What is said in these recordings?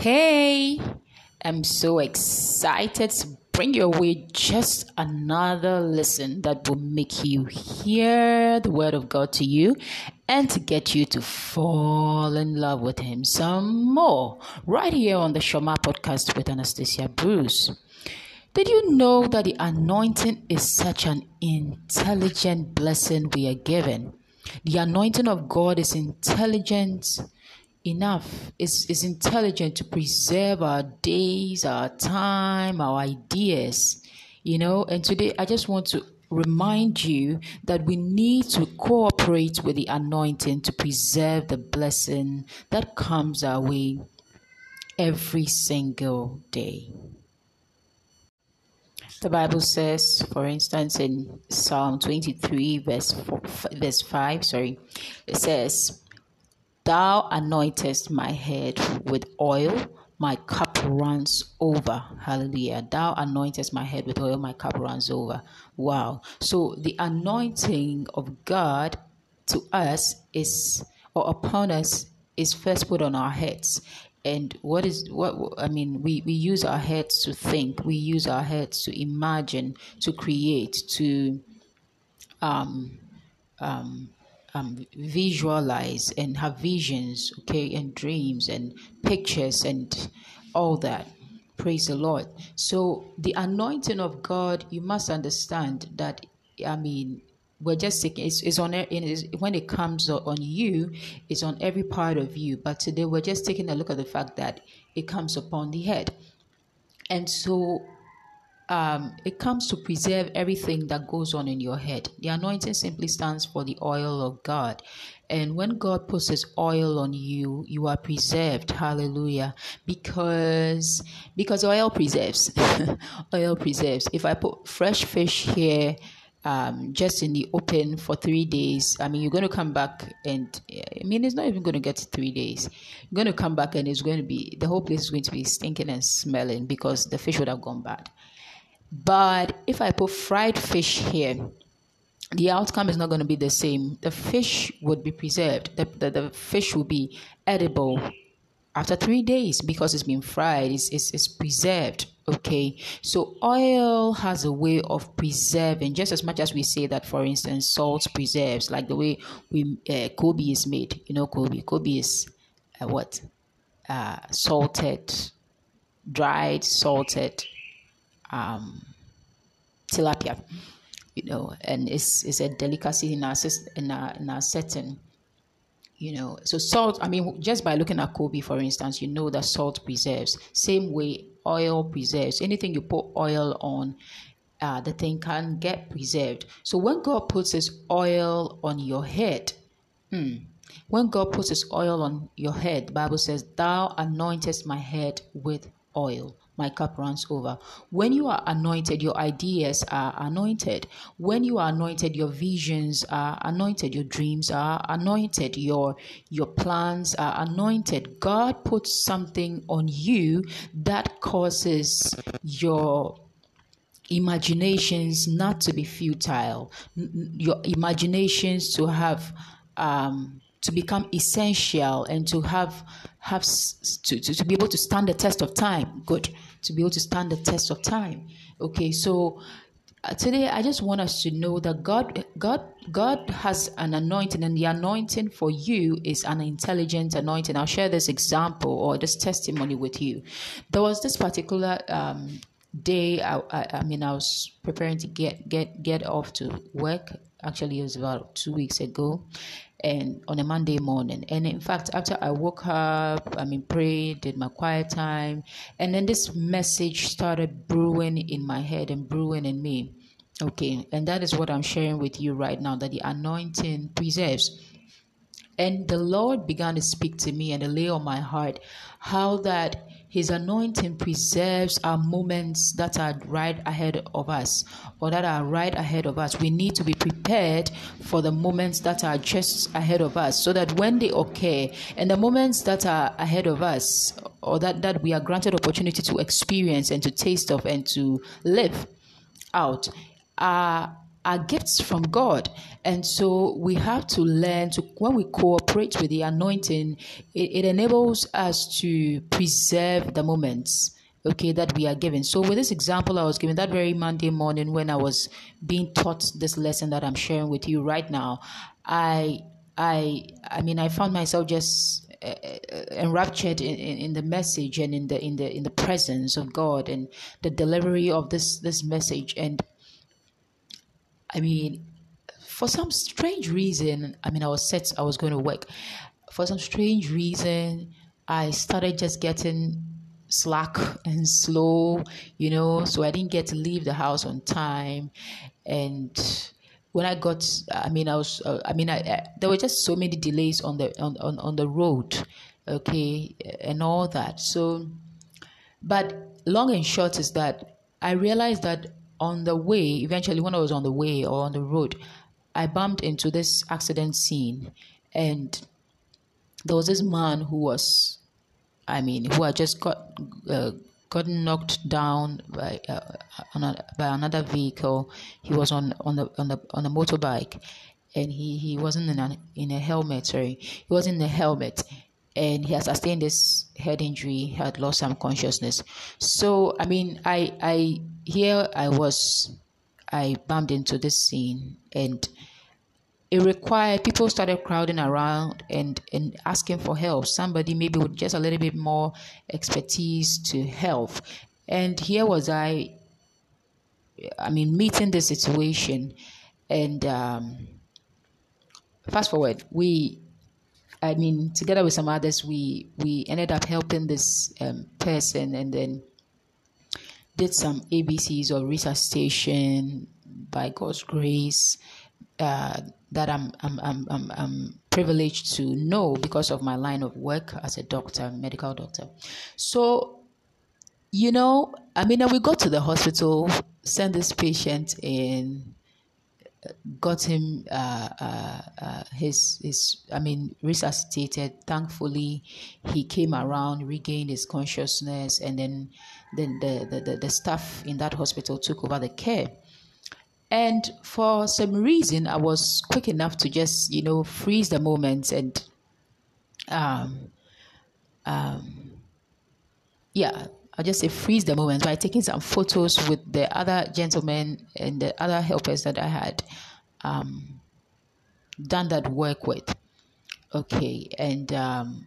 Hey, I'm so excited to bring your way just another listen that will make you hear the word of God to you and to get you to fall in love with Him some more. Right here on the Shoma podcast with Anastasia Bruce. Did you know that the anointing is such an intelligent blessing we are given? The anointing of God is intelligent enough, It's, is intelligent to preserve our days, our time, our ideas, you know. And today I just want to remind you that we need to cooperate with the anointing to preserve the blessing that comes our way every single day. The Bible says, for instance, in Psalm 23, verse, 4, verse 5, sorry, it says, Thou anointest my head with oil, my cup runs over. Hallelujah. Thou anointest my head with oil, my cup runs over. Wow. So the anointing of God to us is, or upon us, is first put on our heads. And what is what I mean? We, we use our heads to think, we use our heads to imagine, to create, to um, um, um, visualize and have visions, okay, and dreams and pictures and all that. Praise the Lord. So, the anointing of God, you must understand that, I mean, we're just taking it's, it's on it's, when it comes on you it's on every part of you but today we're just taking a look at the fact that it comes upon the head and so um, it comes to preserve everything that goes on in your head. The anointing simply stands for the oil of God. And when God puts his oil on you, you are preserved. Hallelujah. Because because oil preserves. oil preserves. If I put fresh fish here, um, just in the open for three days. I mean, you're going to come back, and I mean, it's not even going to get to three days. You're going to come back, and it's going to be the whole place is going to be stinking and smelling because the fish would have gone bad. But if I put fried fish here, the outcome is not going to be the same. The fish would be preserved. The, the, the fish will be edible after three days because it's been fried. It's, it's, it's preserved. Okay. So oil has a way of preserving just as much as we say that, for instance, salt preserves, like the way we uh, Koobi is made. You know, Koobi. Koobi is uh, what? Uh, salted, dried, salted um, tilapia, you know, and it's, it's a delicacy in our, in our, in our setting you know. So salt i mean just by looking at koobi for instance you know that salt preserves. Same way oil preserves. Anything you put oil on uh, the thing can get preserved. So when god puts his oil on your head hmm, when god puts his oil on your head bible says thou anointest my head with oil my cup runs over. When you are anointed, your ideas are anointed. When you are anointed, your visions are anointed, your dreams are anointed, your your plans are anointed. God puts something on you that causes your imaginations not to be futile, your imaginations to have um, to become essential and to have have to, to, to be able to stand the test of time. Good to be able to stand the test of time. Okay, so uh, today I just want us to know that God God God has an anointing and the anointing for you is an intelligent anointing. I'll share this example or this testimony with you. There was this particular um, day I, I, I mean I was preparing to get get get off to work. Actually, it was about two weeks ago, and on a Monday morning. And in fact, after I woke up, I mean, prayed, did my quiet time, and then this message started brewing in my head and brewing in me. Okay, and that is what I'm sharing with you right now that the anointing preserves. And the Lord began to speak to me and to lay on my heart how that his anointing preserves our moments that are right ahead of us or that are right ahead of us. We need to be prepared for the moments that are just ahead of us so that when they occur and the moments that are ahead of us or that, that we are granted opportunity to experience and to taste of and to live out are are gifts from God. And so we have to learn to, when we cooperate with the anointing, it, it enables us to preserve the moments okay that we are given so with this example i was given that very monday morning when i was being taught this lesson that i'm sharing with you right now i i i mean i found myself just uh, enraptured in, in, in, the message and in the in the in the presence of god and the delivery of this this message and I mean, for some strange reason, I mean, I was set, I was going to work. For some strange reason, I started just getting slack and slow, you know, so I didn't get to leave the house on time. And when I got, I mean, I was, uh, I mean, I, I, there were just so many delays on the on, on, on the road, okay, and all that. So, but long and short is that I realized that on the way, eventually, when I was on the way or on the road, I bumped into this accident scene, and there was this man who was, I mean, who had just got uh, gotten knocked down by uh, a, by another vehicle. He was on on the on the on a motorbike, and he he wasn't in a in a helmet. Sorry, he wasn't in a helmet, and he had sustained this head injury. he Had lost some consciousness. So I mean, I I here I was, I bumped into this scene and it required people started crowding around and, and asking for help. Somebody maybe with just a little bit more expertise to help. And here was I, I mean, meeting the situation. And um, fast forward, we, I mean, together with some others, we we ended up helping this um, person, and then did some ABCs or resuscitation by God's grace uh, that I'm, I'm, I'm, I'm, I'm privileged to know because of my line of work as a doctor, medical doctor. So, you know, I mean, we got to the hospital, sent this patient in, got him uh, uh, uh, his his I mean resuscitated. Thankfully, he came around, regained his consciousness, and then then the, the, the, the staff in that hospital took over the care. And for some reason, I was quick enough to just, you know, freeze the moment and, um, um, yeah, I'll just say freeze the moment by taking some photos with the other gentlemen and the other helpers that I had um, done that work with. Okay, and um,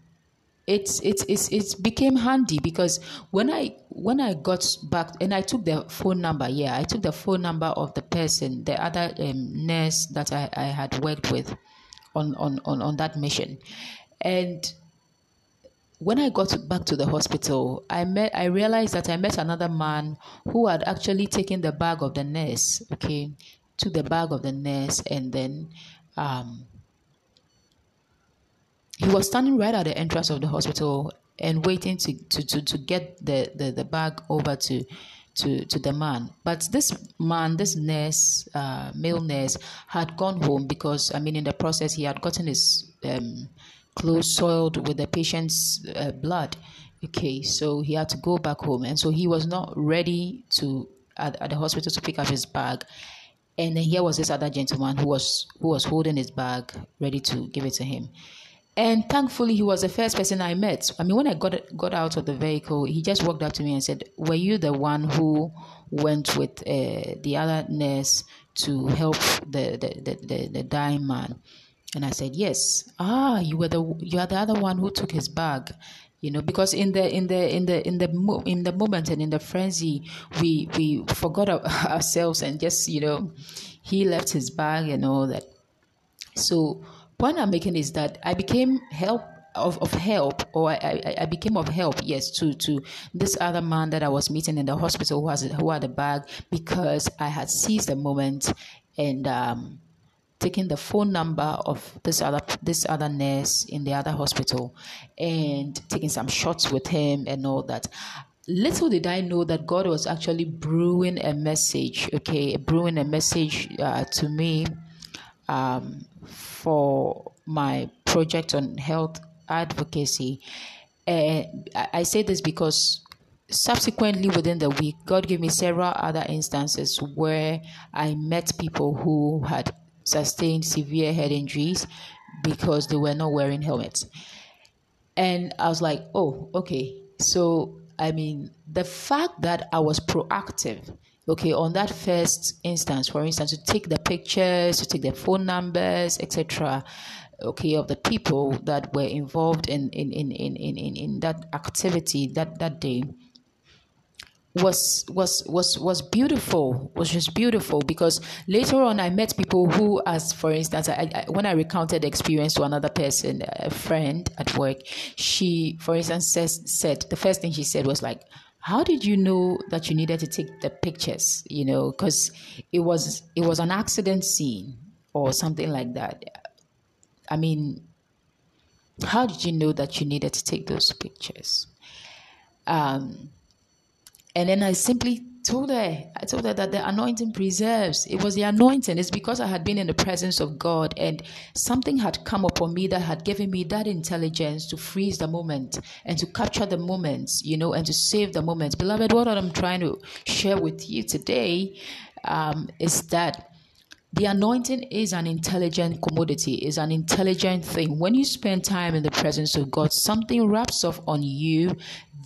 it's it's it's it became handy because when I when I got back and I took the phone number, yeah, I took the phone number of the person, the other um, nurse that I, I had worked with on, on, on, on that mission. And when I got back to the hospital, I met I realized that I met another man who had actually taken the bag of the nurse, okay, took the bag of the nurse and then um, he was standing right at the entrance of the hospital and waiting to, to, to, to get the, the, the bag over to, to, to the man. But this man, this nurse, uh, male nurse, had gone home because, I mean, in the process, he had gotten his um, clothes soiled with the patient's uh, blood. Okay, so he had to go back home. And so he was not ready to, at, at the hospital, to pick up his bag. And then here was this other gentleman who was who was holding his bag, ready to give it to him. And thankfully, he was the first person I met. I mean, when I got got out of the vehicle, he just walked up to me and said, "Were you the one who went with uh, the other nurse to help the the, the, the, the dying man?" And I said, "Yes." Ah, you were the you are the other one who took his bag you know because in the in the in the in the in the moment and in the frenzy we we forgot ourselves and just you know he left his bag and all that so point I'm making is that I became help of, of help or I, I, became of help yes to to this other man that I was meeting in the hospital who has who had a bag because I had seized the moment and um, taken the phone number of this other this other nurse in the other hospital and taking some shots with him and all that little did I know that God was actually brewing a message okay brewing a message uh, to me um, for my project on health advocacy. Uh, I say this because subsequently within the week, God gave me several other instances where I met people who had sustained severe head injuries because they were not wearing helmets. And I was like, oh, okay. So, I mean, the fact that I was proactive, okay, on that first instance, for instance, to take the pictures, to take the phone numbers, etc., okay, of the people that were involved in, in, in, in, in, in that activity that, that day was was was was beautiful was just beautiful because later on i met people who as for instance I, I, when i recounted the experience to another person a friend at work she for instance says, said the first thing she said was like how did you know that you needed to take the pictures? You know because it was it was an accident scene or something like that. I mean how did you know that you needed to take those pictures? Um and then I simply told her, I told her that the anointing preserves. It was the anointing. It's because I had been in the presence of God and something had come upon me that had given me that intelligence to freeze the moment and to capture the moments, you know, and to save the moments. Beloved, what I'm trying to share with you today um, is that the anointing is an intelligent commodity, is an intelligent thing. When you spend time in the presence of God, something wraps off on you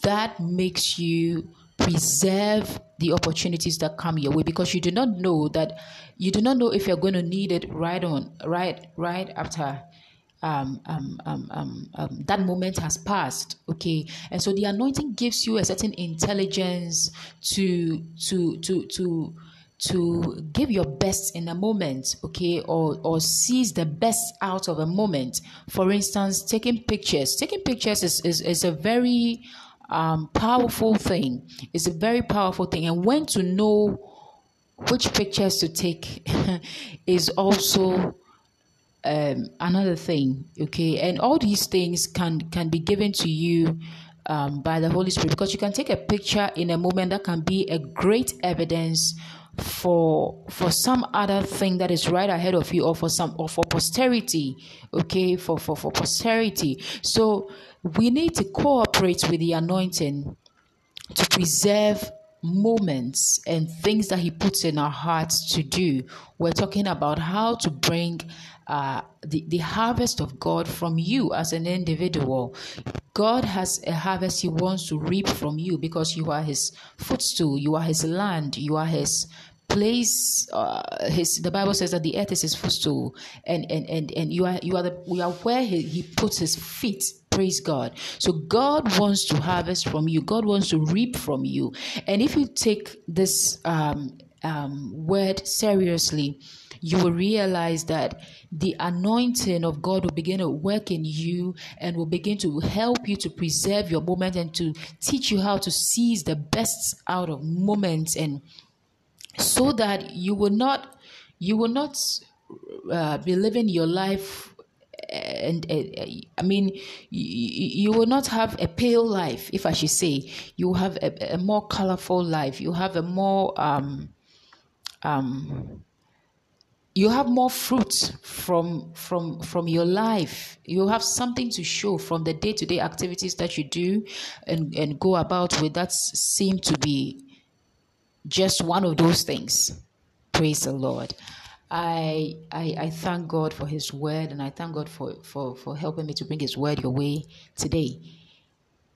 that makes you preserve the opportunities that come your way because you do not know that you do not know if you're going to need it right on right right after um, um, um, um, um, that moment has passed okay? And so the anointing gives you a certain intelligence to to to to to give your best in a moment okay? Or or seize the best out of a moment. For instance taking pictures. Taking pictures is is, is a very um, powerful thing. It's a very powerful thing. And when to know which pictures to take is also um, another thing. Okay, and all these things can can be given to you. Um, by the Holy Spirit, because you can take a picture in a moment that can be a great evidence for for some other thing that is right ahead of you or for some or for posterity okay for for for posterity so we need to cooperate with the anointing to preserve moments and things that he puts in our hearts to do. We're talking about how to bring uh, the, the harvest of god from you as an individual. God has a harvest he wants to reap from you because you are his footstool you are his land you are his place uh, his the bible says that the earth is his footstool. And and and, and you are you are the we are where he, he puts his feet praise god. So god wants to harvest from you. God wants to reap from you. And if you take this um, um, word seriously you will realize that the anointing of God will begin to work in you and will begin to help you to preserve your moment and to teach you how to seize the best out of moments and so that you will not you will not uh, be living your life and uh, I mean, you, you, will not have a pale life, if I should say. You have a, a more colorful life. You have a more um, um, you have more fruit from from from your life. You have something to show from the day to day activities that you do and and go about with that seem to be just one of those things. Praise the Lord. I, I I thank God for His word, and I thank God for, for, for helping me to bring His word your way today.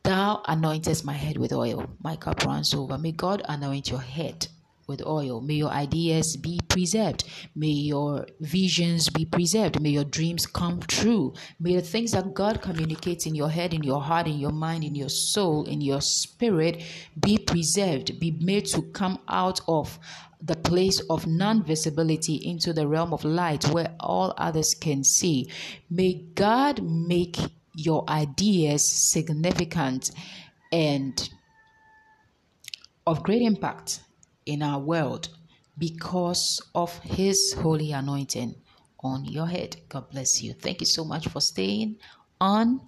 Thou anointest my head with oil, my cup runs over. May God anoint your head with oil. May your ideas be preserved. May your visions be preserved. May your dreams come true. May the things that God communicates in your head, in your heart, in your mind, in your soul, in your spirit be preserved, be made to come out of the place of non visibility into the realm of light where all others can see. May God make your ideas significant and of great impact in our world because of His holy anointing on your head. God bless you. Thank you so much for staying on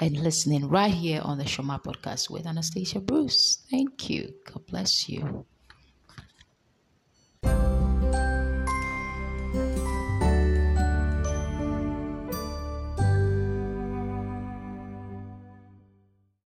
and listening right here on the Shoma podcast with Anastasia Bruce. Thank you. God bless you.